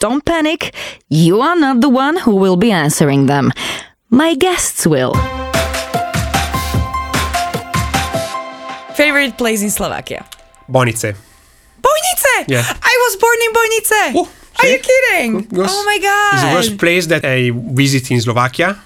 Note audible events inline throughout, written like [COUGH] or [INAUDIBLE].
don't panic. You are not the one who will be answering them. My guests will. Favorite place in Slovakia? Bonice. Bojnice! Yeah. I was born in Bojnice! Oh, Are you kidding? Yes. Oh my god. It's the god! first place that I visit in Slovakia.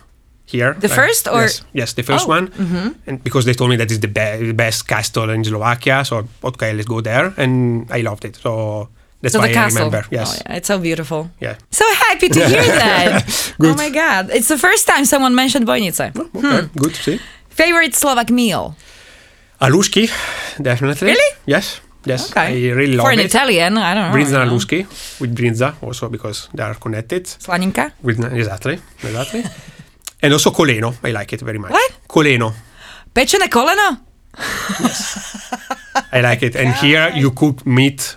Here. The uh, first or- yes, yes, the first Oh, one. Mm-hmm. And because they told me that it's the, be- the best castle in Slovakia, so okay, let's go there, and I loved it. So that's so why the I castle. remember. Yes. Oh, yeah. It's so beautiful. yeah. So happy to hear [LAUGHS] that. oh my god. It's the first time someone mentioned Bojnice. Oh, okay. Hmm. Good. See. Favorite Slovak meal? Alushki, definitely. Really? Yes. Yes. Okay. I really love For an it. Italian, I don't know. Bryndza and alushki with bryndza also because they are connected. Slaninka? With, exactly. Exactly. and also koleno. I like it very much. What? Koleno. Pečené koleno? Yes. I like it. And here you cook meat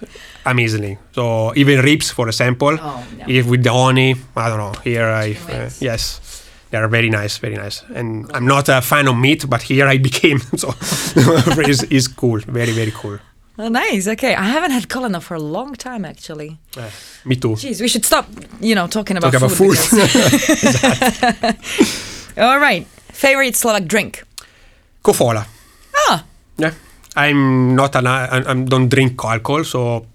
amazingly. So even ribs, for example, Oh, if with the honey, I don't know. Here I uh, yes, they are very nice, very nice. And I'm not a fan of meat, but here I [LAUGHS] became so [LAUGHS] is is cool, very very cool. Oh, nice. Okay. I haven't had koleno for a long time, actually. Uh, me too. Jeez, we should stop, you know, talking about Talk about food. food. [LAUGHS] All right. Favorite Slovak drink? Kofola. Ah, Yeah, I'm not an I I don't drink alcohol, so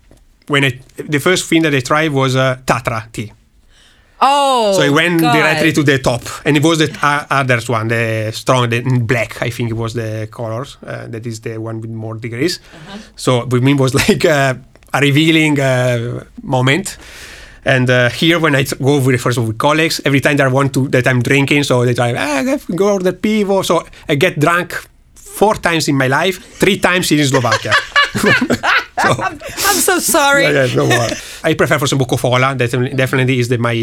when I the first thing that I tried was uh, Tatra tea. oh. So I went God. directly to the top, and it was the uh, others one, the strong, the black. I think it was the colors. Uh, that is the one with more degrees. Uh-huh. So with me was [LAUGHS] like uh, a revealing uh, moment. And uh, here, when I go with first with colleagues, every time they want to that I'm drinking, so they try, ah, go order pivo. So I get drunk four times in my life, three times in Slovakia. [LAUGHS] so, I'm so sorry. yeah, yeah, no more. [LAUGHS] I prefer for example Coca-Cola. Definitely, definitely is the, my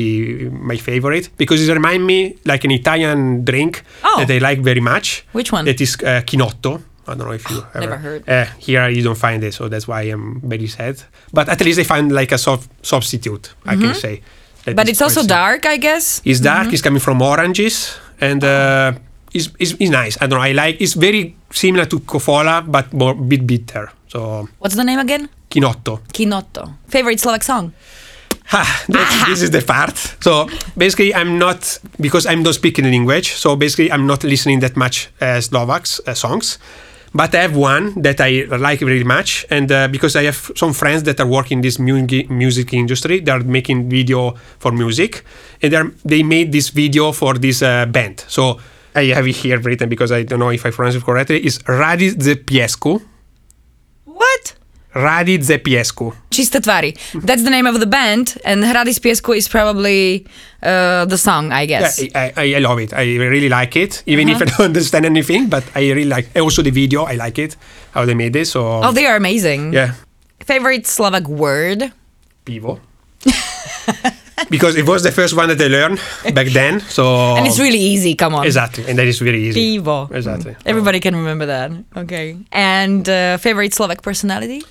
my favorite because it reminds me like an Italian drink Oh. that I like very much. Which one? That is uh, Chinotto. I don't know if you [GASPS] ever Never heard. Uh, here you don't find it, so that's why I'm very sad. But at least I find like a soft substitute. I can say. Mm-hmm. But it's also dark, I guess. It's dark. It's coming from oranges and. Uh, it's, it's, it's nice. I don't know. I like. It's very similar to Coca-Cola, but more bit bitter. So What's the name again? Chinotto. Kinotto. Favorite Slovak song? [LAUGHS] This is the part. So basically, I'm not because I'm not speaking language. So basically, I'm not listening that much uh, Slovaks uh, songs. But I have one that I like very much, and uh, because I have some friends that are working in this mu- music industry, they are making video for music, and they made this video for this uh, band. So I have it here written because I don't know if I pronounce it correctly. It's Radi Zepiescu. What? Radi Zepiescu. Čiste tvari. That's the name of the band, and Hrady z piesku is probably uh, the song, I guess. Yeah, I, I, I love it. I really like it, even Uh-huh. if I [LAUGHS] don't understand anything. But I really like. Also, the video, I like it how they made this. So oh, they are amazing. yeah, Favorite Slovak word? pivo. [LAUGHS] because it was the first one that I learned back then. So And it's really easy, come on. exactly, and that is very easy. Pivo. Exactly. Everybody can remember that. Okay. And uh, favorite Slovak personality?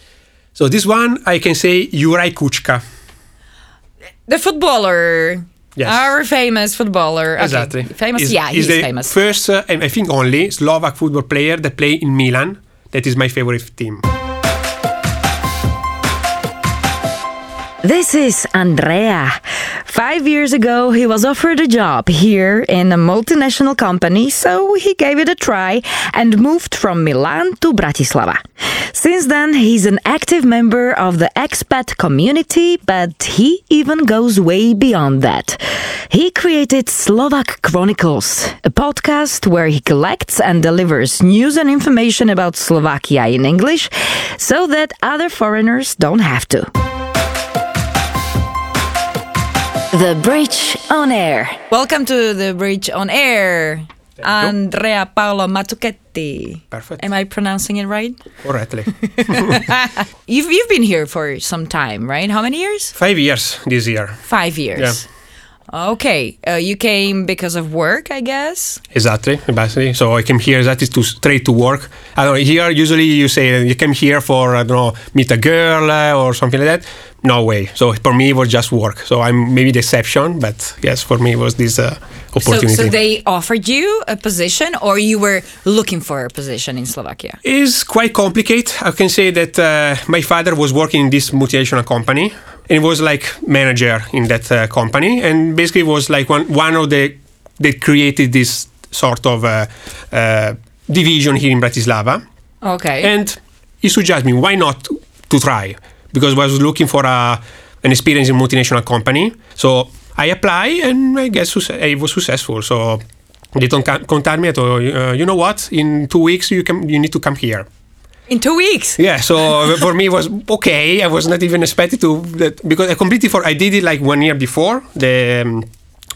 So this one I can say Juraj Kučka. The footballer. Yes. Our famous footballer. Okay. Exactly. Famous? Is- yeah, he's the famous. First, uh, and I think only Slovak football player that play in Milan. That is my favorite team. This is Andrea. Five years ago, he was offered a job here in a multinational company, so he gave it a try and moved from Milan to Bratislava. Since then, he's an active member of the expat community, but he even goes way beyond that. He created Slovak Chronicles, a podcast where he collects and delivers news and information about Slovakia in English so that other foreigners don't have to. [LAUGHS] The Bridge on Air. Welcome to the Bridge on Air. Andrea Paolo Mazzucchetti. Perfect. Am I pronouncing it right? Correctly. [LAUGHS] You've you've been here for some time, right? How many years? Five years this year. Five years. Yeah. Okay. Uh, you came because of work, I guess. Exactly, basically. So I came here exactly to straight to work. I don't know. Here, usually you say you came here for I don't know meet a girl uh, or something like that. No way. So for me, it was just work. So I'm maybe the exception, but yes, for me it was this uh, So, opportunity. so they offered you a position, or you were looking for a position in Slovakia? is quite complicated. I can say that uh, my father was working in this multinational company and was like manager in that uh, company and basically was like one one of the that created this sort of uh, uh, division here in Bratislava. Okay. And he suggested me why not to try because I was looking for a an experience in multinational company. So I apply and I guess I was successful. So they don't contact me at all. Uh, you know what? In two weeks you can you need to come here. in two weeks. Yeah, so [LAUGHS] for me it was okay. I was not even expected to that because I completely for I did it like one year before the um,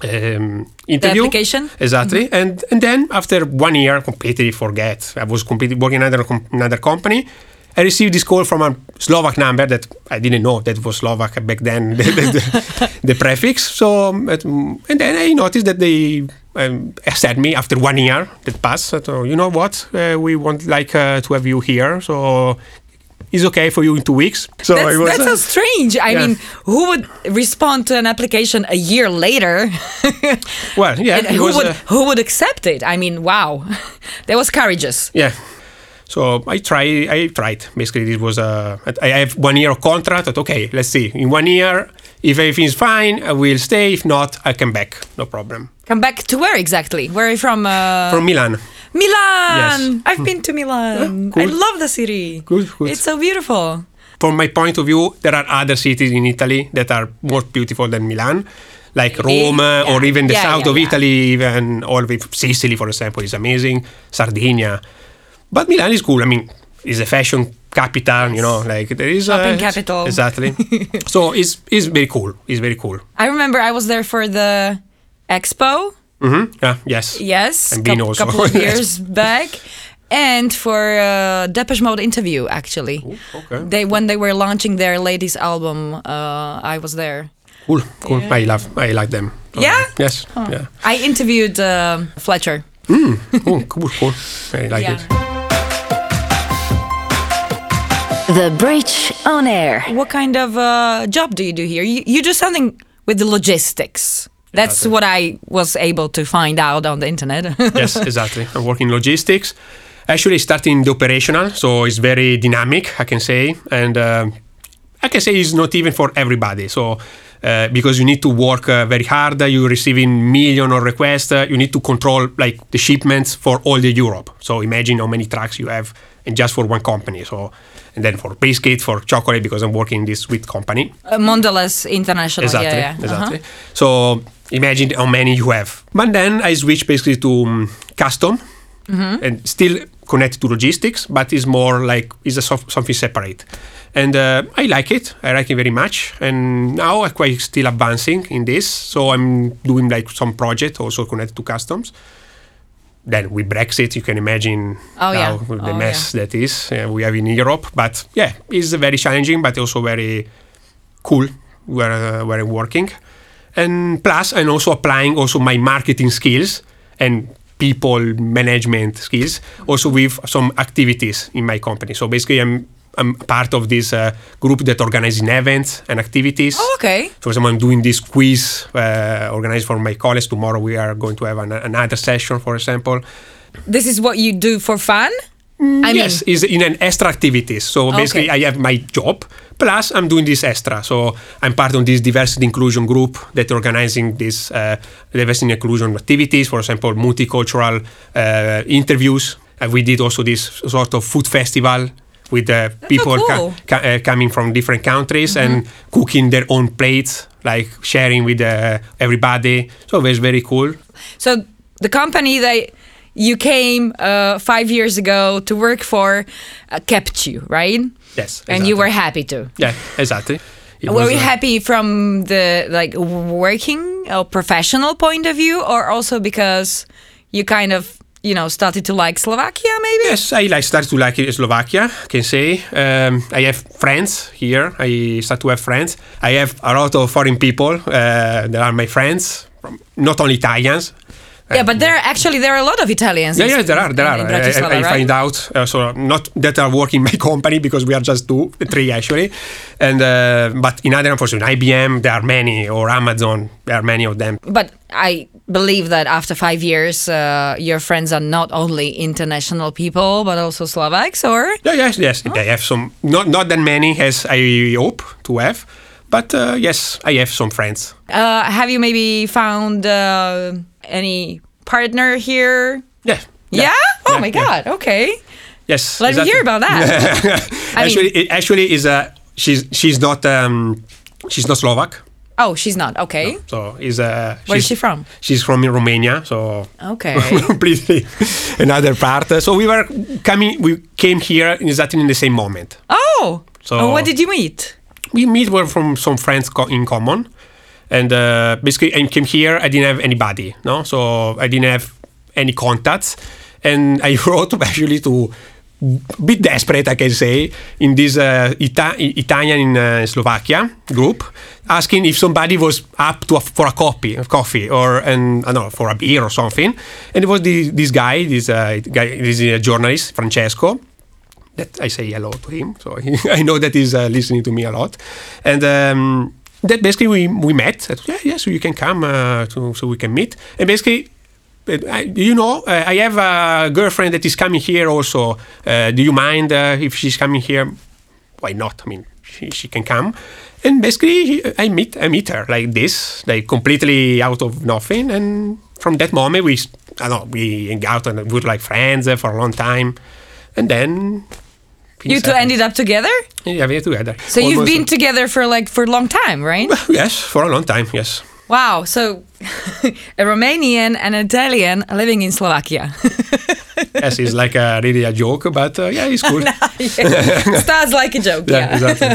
um, interview application? exactly, and and then after one year completely forget. I was completely working in another another company. I received this call from a Slovak number that I didn't know that was Slovak back then, [LAUGHS] the, the, the, prefix. So, and then I noticed that they um, me after one year that passed. So, you know what? Uh, we want like uh, to have you here. So, it's okay for you in two weeks. So That's, was, that's uh, so strange. I yeah. mean, who would respond to an application a year later? well, yeah, [LAUGHS] who was, would uh, who would accept it? I mean, wow, [LAUGHS] that was courageous. yeah. So I try. I tried. Basically, this was a. I have one year of contract. But okay, let's see. In one year, if everything's fine, I will stay. If not, I come back. No problem. Come back to where exactly? Where are you from? Uh, From Milan. Milan. Yes. I've been to Milan. cool. I love the city. Good, good. It's so beautiful. From my point of view, there are other cities in Italy that are more beautiful than Milan, like Rome uh, or even the Yeah, south yeah, of yeah. Italy, even all of. Sicily, for example, is amazing. Sardinia, but Milan is cool. I mean, it's a fashion capital. You know, like there is Shopping uh, capital. Exactly. [LAUGHS] so it's it's very cool. It's very cool. I remember I was there for the expo. hmm Yeah. Yes. Yes, And Bean coup- also. couple of [LAUGHS] years back, and for uh, Depeche Mode interview actually. okay. They when they were launching their latest album, uh, I was there. Cool. Cool. I love. I like them. Yeah? Yes. Yeah. I interviewed uh, Fletcher. Oh, [LAUGHS] cool. Cool. I like Yeah. it. The Bridge on Air. What kind of uh, job do you do here? You, you do something with the logistics. That's Exactly. what I was able to find out on the internet. [LAUGHS] yes, exactly. I work in logistics. Actually, starting the operational, so it's very dynamic, I can say, and uh, I can say it's not even for everybody. So. Uh, because you need to work uh, very hard, you're receiving million of requests. Uh, you need to control like the shipments for all the Europe. So imagine how many trucks you have, and just for one company. So, and then for biscuit, for chocolate, because I'm working in this sweet company. uh, Mondelez International. Exactly, Yeah, yeah. exactly. Uh-huh. So imagine how many you have. But then I switched basically to um, custom Mm-hmm. and still connected to logistics, but it's more like it's a sof- something separate. And uh, I like it. I like it very much. And now I'm quite still advancing in this. So I'm doing like some project also connected to customs. Then with Brexit, you can imagine Oh, yeah. how the Oh, mess that is uh, we have in Europe. But yeah, it's very challenging, but also very cool where uh, where I'm working. And plus, I'm also applying also my marketing skills and people management skills also with some activities in my company. So basically, I'm I'm part of this uh, group that organizing events and activities. Oh, okay. For example, I'm doing this quiz uh, organized for my colleagues. Tomorrow we are going to have an, another session, for example. This is what you do for fun? I yes, is in an extra activities. So basically, Okay. I have my job plus I'm doing this extra. So I'm part of this diversity inclusion group that organizing this uh, diversity inclusion activities. For example, multicultural uh, interviews. We did also this sort of food festival with uh, people co- cool. co- uh, coming from different countries and cooking their own plates, like sharing with uh, everybody. So it was very cool. So the company that you came uh, five years ago to work for uh, kept you, right? Yes, Exactly. And you were happy to. Yeah, exactly. It were you uh, happy from the like working or professional point of view, or also because you kind of you know started to like Slovakia, maybe? Yes, I like started to like Slovakia. I can say um, I have friends here. I start to have friends. I have a lot of foreign people. Uh, are my friends, not only Italians. Yeah, but there actually there are a lot of Italians. Yeah, yeah, there are, there are. I- I, I right? find out. Uh, so not that are working [LAUGHS] my company because we are just two, three actually, and uh, but in other unfortunately IBM there are many or Amazon there are many of them. But I believe that after five years, uh, your friends are not only international people but also Slovaks, or Yeah, yes, yes. I have some, not not that many as I hope to have, but uh, yes, I have some friends. uh, have you maybe found uh, any partner here? Yeah. Yeah. Oh Yeah, my yeah. God. Okay. Yes. Let me hear about that. [LAUGHS] Actually, mean- it actually is a she's she's not um she's not Slovak. oh, she's not. Okay. So is uh Where is she from? She's from Romania. So Okay. [LAUGHS] completely another part. So we were coming. We came here exactly in the same moment. oh. So- Oh, what did you meet? we meet were from some friends co- in common and uh, basically I came here I didn't have anybody no? So I didn't have any contacts. And [LAUGHS] I wrote actually to bit desperate I can say in this uh, Ita- Italian in uh, Slovakia group asking if somebody was up to a, for a copy of coffee or I don't know for a beer or something. And it was the, this guy this uh, guy this uh, journalist Francesco that I say hello to him. So [LAUGHS] he, I know that he's uh, listening to me a lot, and um, that basically we we met. Yeah, yeah, so you can come uh, to, so we can meet. And basically, uh, you know, uh, I have a girlfriend that is coming here also. Uh, do you mind uh, if she's coming here? Why not? I mean, she, she can come. And basically, I meet I meet her like this, like completely out of nothing. And from that moment, we I don't know we hang out and we were like friends uh, for a long time. And then You two ended up together? yeah, we're together. So you've Almost- been together for like for a long time, right? yes, for a long time. Yes. Wow. So [LAUGHS] a Romanian and an Italian living in Slovakia. [LAUGHS] yes, it's like a, really a joke, but uh, yeah, it's [LAUGHS] cool. Starts like a joke. yeah, Yeah. exactly.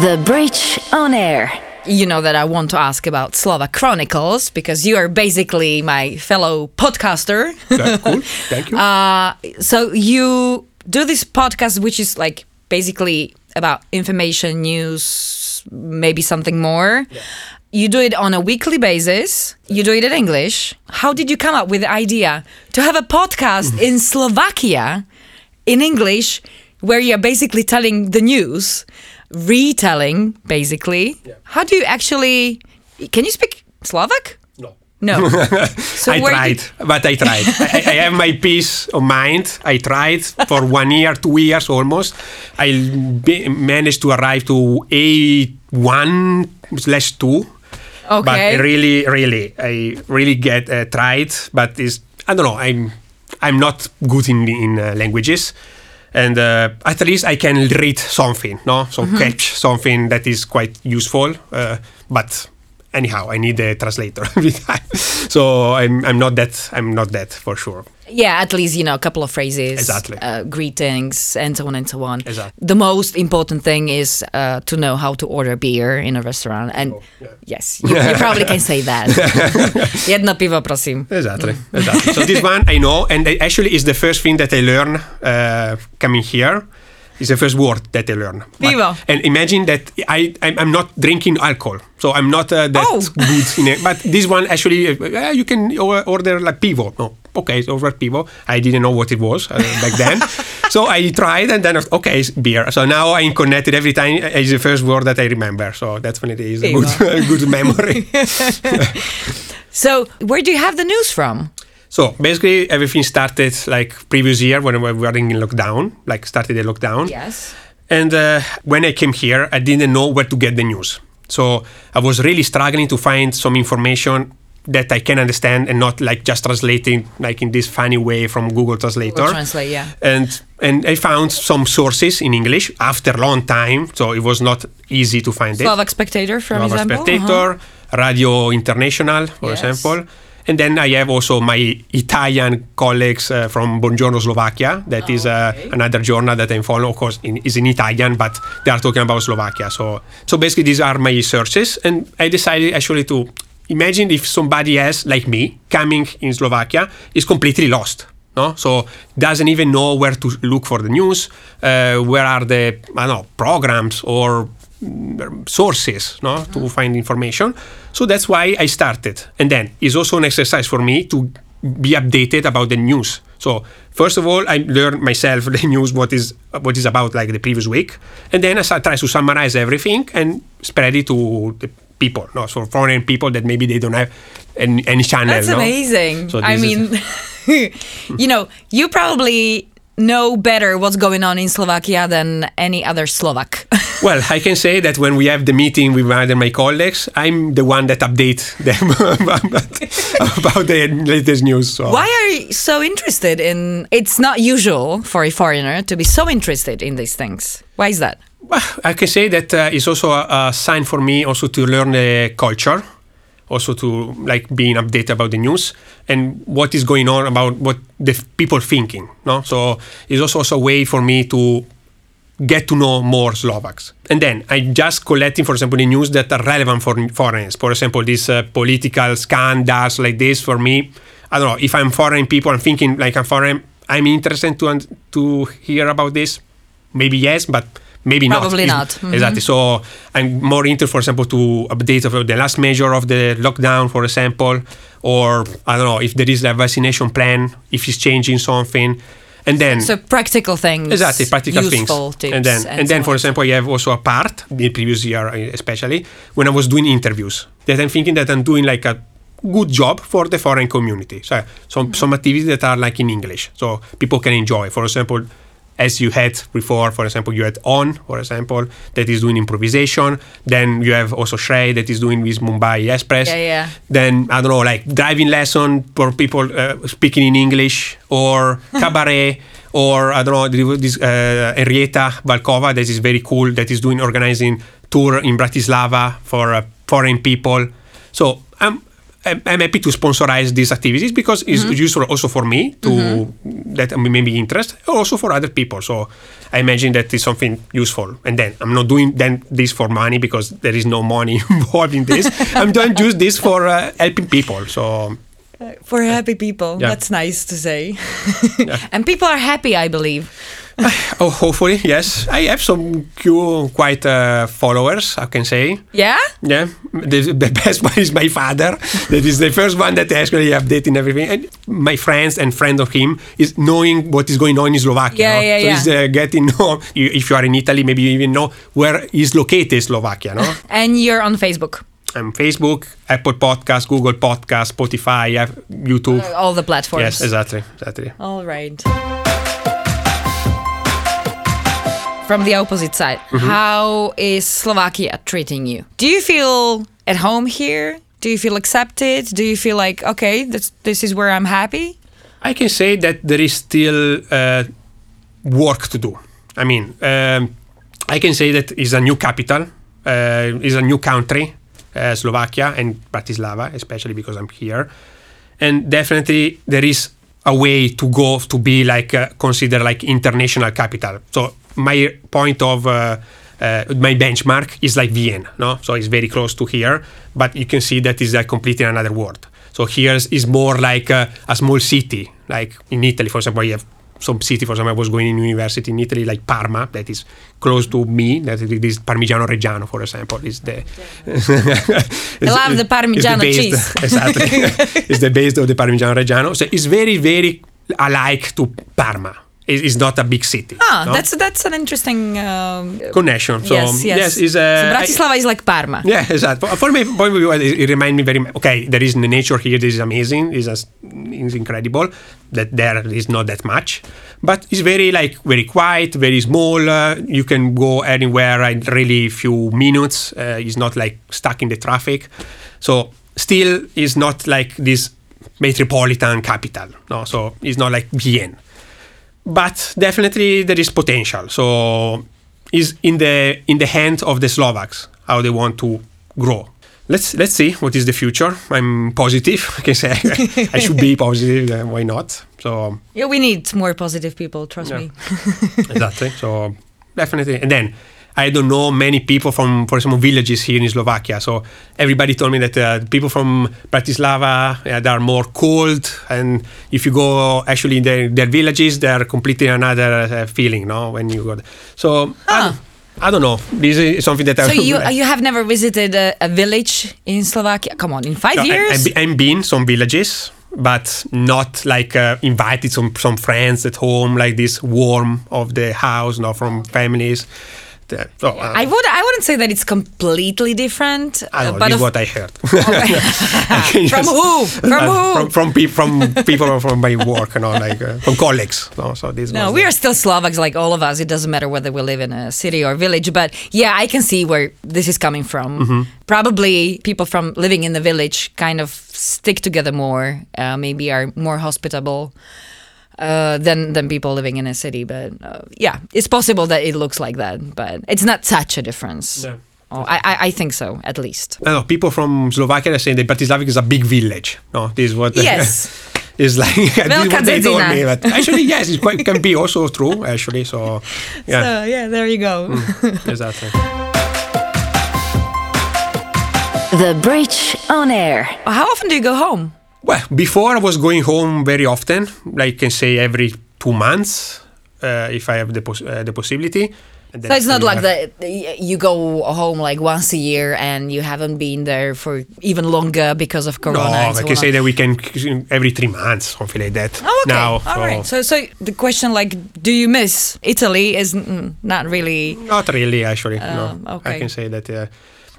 The Bridge on Air. You know that I want to ask about Slovak Chronicles because you are basically my fellow podcaster. Yeah, cool. Thank [LAUGHS] you. Uh, so you do this podcast, which is like basically about information, news, maybe something more. You do it on a weekly basis. You do it in English. How did you come up with the idea to have a podcast [LAUGHS] in Slovakia in English where you're basically telling the news, retelling basically? How do you actually can you speak Slovak? no. No. [LAUGHS] So I tried, did- but I tried. I, I have my peace of mind. I tried for [LAUGHS] one year, two years almost. I be, managed to arrive to A1 slash 2. Okay. But Okay. really, really, I really get uh, tried, but it's, I don't know, I'm I'm not good in, in uh, languages. And uh, at least I can read something, no? So catch something that is quite useful. Uh, but anyhow, I need a translator [LAUGHS] every time. So I'm, I'm not that I'm not that for sure. Yeah, at least you know a couple of phrases, Exactly. uh, greetings, and so on and so on. Exactly. The most important thing is uh, to know how to order beer in a restaurant, and Oh, yeah. yes, you, you [LAUGHS] probably can say that. [LAUGHS] Jedno pivo, prosím. Exactly. exactly. so this one I know, and actually is the first thing that I learn uh, coming here. Is the first word that I learn. But- and imagine that I I'm, not drinking alcohol, so I'm not uh, that Oh. good in it. But this one actually, uh, you can order like pivo. No, okay, so order pivo. I didn't know what it was uh, back then, [LAUGHS] so I tried, and then okay, it's beer. So now I'm connected every time. uh, It's the first word that I remember. So that's when it is a good, [LAUGHS] good memory. [LAUGHS] So, where do you have the news from? So basically, everything started like previous year when we were in lockdown, like started the lockdown. Yes. And uh, when I came here, I didn't know where to get the news. So I was really struggling to find some information that I can understand and not like just translating like in this funny way from Google Translator. Google Translate, yeah. And and I found some sources in English after a long time, so it was not easy to find it. Slovak Spectator, for Slovak example. Spectator, Uh-huh. Radio International, for Yes. example. And then I have also my Italian colleagues uh, from Buongiorno Slovakia. That is uh, okay. another journal that I follow. Of course, in, is in Italian, but they are talking about Slovakia. So, so basically, these are my searches, and I decided actually to imagine if somebody else like me coming in Slovakia is completely lost. No, so doesn't even know where to look for the news. Uh, where are the I don't know programs or mm, sources no to find information so that's why i started and then it's also an exercise for me to be updated about the news so first of all i learn myself [LAUGHS] the news what is what is about like the previous week and then i try to summarize everything and spread it to the people no so foreign people that maybe they don't have any, any channel That's no? amazing. So I mean, [LAUGHS] you know, you probably know better what's going on in Slovakia than any other Slovak. [LAUGHS] Well, I can say that when we have the meeting with other my colleagues, I'm the one that update them [LAUGHS] about, about the latest news. So. Why are you so interested in? It's not usual for a foreigner to be so interested in these things. Why is that? Well, I can say that uh, it's also a, a sign for me also to learn the culture, also to like being updated about the news and what is going on about what the people thinking. No, so it's also, also a way for me to get to know more Slovaks. And then I just collecting, for example, the news that are relevant for foreigners. For example, these uh, political scandals like this for me. I don't know if I'm foreign people. I'm thinking like I'm foreign. I'm interested to to hear about this. Maybe yes, but maybe Probably not. not. Mhm. Exactly. So I'm more into, for example, to update of the last measure of the lockdown, for example, or I don't know if there is a vaccination plan, if it's changing something, and then So practical things. Exactly, practical things. and then, and, then, so for on. example, you have also a part the previous year, especially when I was doing interviews, that I'm thinking that I'm doing like a good job for the foreign community. So some Mm-hmm. some activities that are like in English, so people can enjoy. For example. As you had before, for example, you had On, for example, that is doing improvisation. Then you have also Shrey that is doing with Mumbai Express. Yeah, yeah. Then I don't know, like driving lesson for people uh, speaking in English or [LAUGHS] cabaret or I don't know this uh, Henrietta Valkova that is very cool that is doing organizing tour in Bratislava for uh, foreign people. So I'm I'm I'm happy to sponsorize these activities because it's useful also for me to that I'm maybe interest, also for other people. So I imagine that is something useful. And then I'm not doing then this for money because there is no money [LAUGHS] involved in this. I'm doing use this for uh, helping people. So For happy people. Yeah. That's nice to say. [LAUGHS] and people are happy, I believe. [LAUGHS] oh, hopefully yes. I have some few quite uh, followers. I can say. Yeah? Yeah, the, the [LAUGHS] best one is my father. That is the first one that actually updating everything. And my friends and friend of him is knowing what is going on in Slovakia. Yeah, no? yeah, so yeah. he's uh, getting know. [LAUGHS] If you are in Italy, maybe you even know where is located Slovakia. No, And you're on Facebook. I'm Facebook, Apple Podcast, Google Podcast, Spotify, have YouTube. All the platforms. yes, exactly, exactly. All right. From the opposite side, Mm-hmm. how is Slovakia treating you? Do you feel at home here? Do you feel accepted? Do you feel like okay, this this is where I'm happy? I can say that there is still uh, work to do. I mean, um, I can say that it's a new capital, uh, it's a new country, uh, Slovakia and Bratislava, especially because I'm here. And definitely there is a way to go to be like uh, considered like international capital. So my point of uh, uh, my benchmark is like Vienna, no? So it's very close to here, but you can see that is like completely another world. So here is- more like a, a small city, like in Italy, for example, you have some city, for example, I was going in university in Italy, like Parma, that is close to me, that is Parmigiano Reggiano, for example, is the... I [LAUGHS] love the Parmigiano cheese. exactly. [LAUGHS] it's the base of the Parmigiano Reggiano. So it's very, very alike to Parma. Is, is not a big city. Ah, no? that's that's an interesting um, connection. So yes, yes. is so uh, I- Bratislava is like Parma. yeah, exactly. For, for me, point of view, it, it reminds me very. Okay, there is the nature here. This is amazing. Is is incredible. That there is not that much, but it's very like very quiet, very small. Uh, you can go anywhere in really few minutes. Uh, it's not like stuck in the traffic. So still, is not like this metropolitan capital. No, so it's not like Vienna but definitely there is potential. So is in the in the hand of the Slovaks how they want to grow. Let's let's see what is the future. I'm positive. [LAUGHS] I can say I should be [LAUGHS] positive. uh, why not? So Yeah, we need more positive people. Trust Yeah. me. exactly. So definitely. And then I don't know many people from, for example, villages here in Slovakia. So everybody told me that uh, people from Bratislava they are more cold, and if you go actually in their, their villages, they are completely another uh, feeling. No, when you go. There. So I, Huh. don't, I don't know. This is something that So I. [LAUGHS] you you have never visited a, a village in Slovakia? Come on, in five No, years? I, have been some villages, but not like uh, invited some some friends at home, like this warm of the house, not from families. The- so, uh, I would I wouldn't say that it's completely different. I uh, know, but this of- what I heard. [LAUGHS] I [LAUGHS] [LAUGHS] From who? From uh, who? From from, pe- from people from my work, you know, like uh, from colleagues. No, so this. No, we the- are still Slovaks, like all of us. It doesn't matter whether we live in a city or village. But yeah, I can see where this is coming from. Mm-hmm. Probably people from living in the village kind of stick together more, uh, maybe are more hospitable. Uh, than than people living in a city, but uh, yeah, it's possible that it looks like that, but it's not such a difference. Yeah. Oh, I, I I think so, at least. I know people from Slovakia are saying that Bratislava is a big village. No, this is what. Yes. [LAUGHS] is like [LAUGHS] this is Velká what they told me. But actually, yes, it quite, can be also true. Actually, so [LAUGHS] yeah, So yeah, there you go. exactly. The Bridge on Air. How often do you go home? Well, before I was going home very often, like I can say every two months, uh, if I have the pos- uh, the possibility. So it's not like that. you go home like once a year and you haven't been there for even longer because of Corona. and I can say that we can every three months, something like that. Oh, okay. Now, All right. So, so the question, like, do you miss Italy? Is not really. not really, actually. Um, no, okay. I can say that.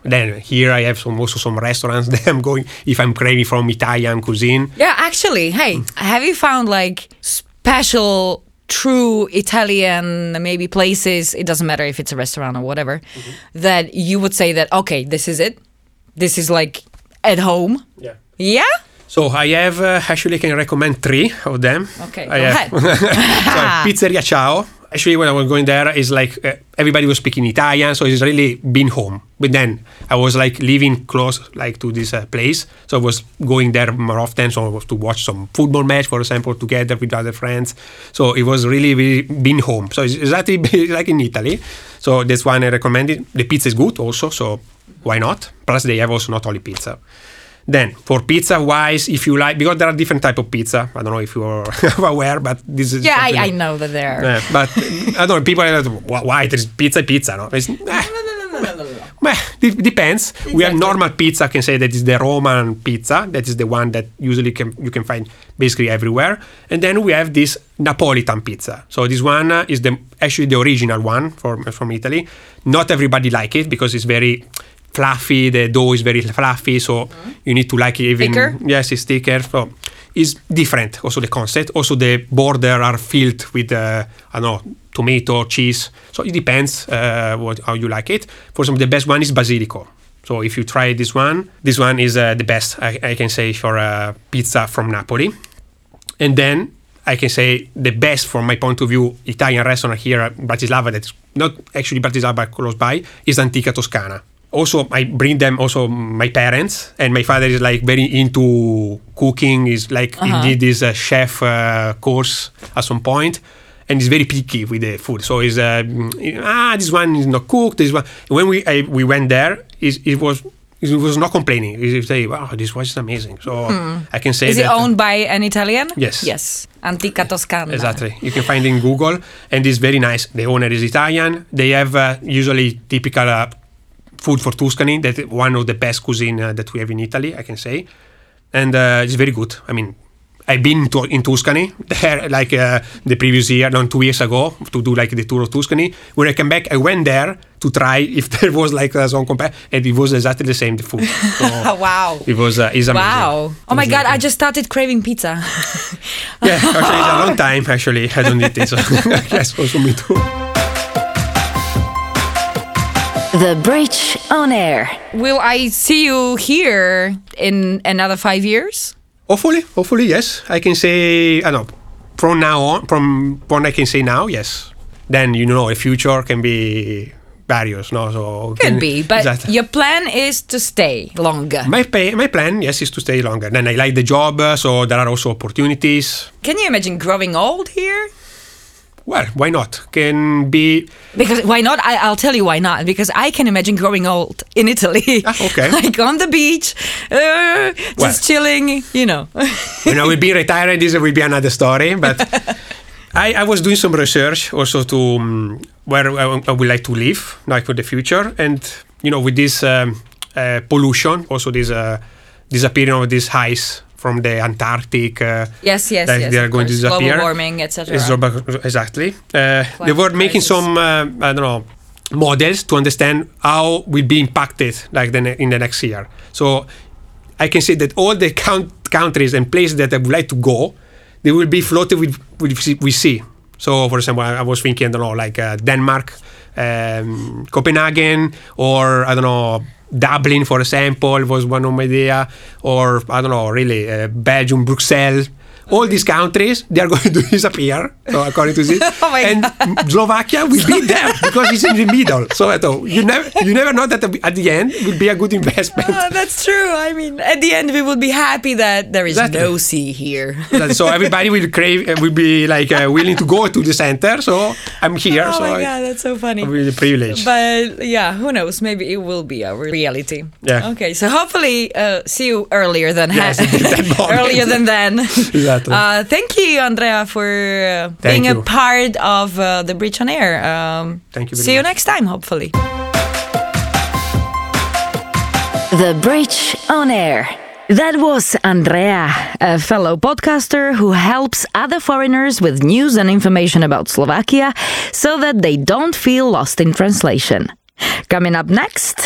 Then here I have some also some restaurants [LAUGHS] that I'm going if I'm craving from Italian cuisine. Yeah, actually, hey, have you found like special, true Italian maybe places? It doesn't matter if it's a restaurant or whatever. Mm-hmm. That you would say that okay, this is it. This is like at home. Yeah. Yeah. So I have uh, actually can recommend three of them. Okay, I go have ahead. [LAUGHS] so, [LAUGHS] Pizzeria Ciao. Actually, when I was going there, it's like uh, everybody was speaking Italian, so it's really been home. But then I was like living close, like to this uh, place, so I was going there more often. So I was to watch some football match, for example, together with other friends. So it was really, really been home. So it's exactly [LAUGHS] like in Italy. So that's one I recommend it. The pizza is good also, so why not? Plus they have also not only pizza. Then for pizza wise, if you like, because there are different type of pizza. I don't know if you're [LAUGHS] aware, but this is Yeah, I, I know that there. are. yeah, but [LAUGHS] I don't know. People are like, "Why- there's pizza, pizza? No, it's, eh, Well, it depends. We have normal pizza. I can say that is the Roman pizza. That is the one that usually can you can find basically everywhere. And then we have this Napolitan pizza. So this one uh, is the actually the original one from from Italy. Not everybody like it because it's very fluffy. The dough is very fluffy, so you need to like it even. Thicker? Yes, it's thicker. So it's different. Also the concept. Also the border are filled with uh, I don't know tomato, cheese. So it depends uh, what how you like it. For example, the best one is basilico. So if you try this one, this one is uh, the best I, I can say for uh, pizza from Napoli. And then I can say the best from my point of view Italian restaurant here at Bratislava that's not actually Bratislava but close by is Antica Toscana. Also, I bring them also my parents and my father is like very into cooking. Is like he did this uh, chef uh, course at some point, and he's very picky with the food. So he's uh, ah this one is not cooked. This one when we I, we went there it was. He was not complaining. He say, "Wow, this was amazing." So I can say Is it owned by an Italian? Yes. Yes. Antica Toscana. Exactly. You can find it in Google, and it's very nice. The owner is Italian. They have uh, usually typical uh, food for Tuscany. That one of the best cuisine uh, that we have in Italy, I can say, and uh, it's very good. I mean, I've been to, in Tuscany [LAUGHS] there like uh, the previous year, no, two years ago, to do like the tour of Tuscany. When I came back, I went there to try [LAUGHS] if there was like a song compare, and it was exactly the same. The food. So [LAUGHS] wow. It was uh, it's amazing. Wow. Oh my god, I just started craving pizza. yeah, actually, it's a long time. Actually, I don't eat it. So yes, also me too. The Bridge on Air. Will I see you here in another five years? Hopefully, hopefully, yes. I can say, I don't know, from now on, from what I can say now, yes. Then, you know, the future can be various, no? So Could can- be, but Exactly. your plan is to stay longer. My, pay, my plan, yes, is to stay longer. Then I like the job, uh, so there are also opportunities. Can you imagine growing old here? Well, why not? Can be, Because why not? I, I'll tell you why not. Because I can imagine growing old in Italy. Ah, okay. [LAUGHS] like on the beach, uh, just Well. chilling, you know. when I will be retired, this will be another story. But I, I was doing some research also to um, where I, I would like to live, like for the future. And, you know, with this um, uh, pollution, also this uh, disappearing of these ice from the Antarctic. Uh, yes, yes, yes. they are going to course. disappear. Global warming, etc. Exactly. Uh, they were making crisis. some, uh, I don't know, models to understand how we'll be impacted like the in the next year. So I can say that all the count- countries and places that I would like to go, they will be floated with with sea- with sea. So, for example, I I was thinking, I don't know, like uh, Denmark, um, Copenhagen, or I don't know, Dublin, for example, was one of my idea, or I don't know, really, uh, Belgium, Brussels. All these countries, they are going [LAUGHS] to disappear, so according to this. [LAUGHS] Oh and Slovakia will be there because it's in the middle. So I thought, you never, you never know that at the end it will be a good investment. Ah, that's true. I mean, at the end, we would be happy that there is Exactly. no sea here. so everybody will crave, uh, will be like uh, willing to go to the center. So I'm here. oh so my god, that's so funny. I'm really privileged. But yeah, who knows? Maybe it will be our reality. Yeah. Okay, so hopefully uh, see you earlier than Yes, [LAUGHS] at moment. earlier than then. Exactly. Uh, thank you, Andrea, for uh, Thank being a part of uh, the Bridge on Air. Um, Thank you very See you next time, hopefully. The Bridge on Air. That was Andrea, a fellow podcaster who helps other foreigners with news and information about Slovakia so that they don't feel lost in translation. Coming up next,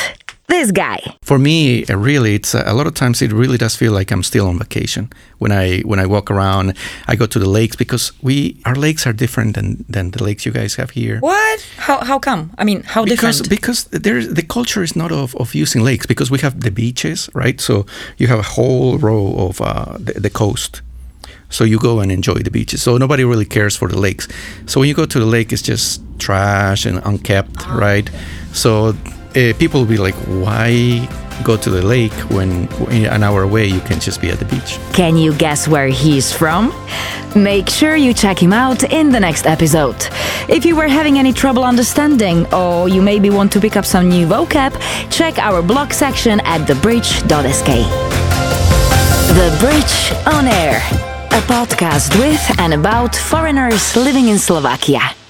this guy. For me, uh, really, it's uh, a lot of times it really does feel like I'm still on vacation when I when I walk around. I go to the lakes because we our lakes are different than than the lakes you guys have here. What? How, how come? I mean, how because different? because there's the culture is not of, of using lakes because we have the beaches right so you have a whole row of uh, the, the coast so you go and enjoy the beaches so nobody really cares for the lakes so when you go to the lake it's just trash and unkept right so uh, people will be like why go to the lake when an hour away you can just be at the beach Can you guess where he's from? Make sure you check him out in the next episode. If you were having any trouble understanding, or you maybe want to pick up some new vocab, check our blog section at thebridge.sk. The Bridge on Air, a podcast with and about foreigners living in Slovakia.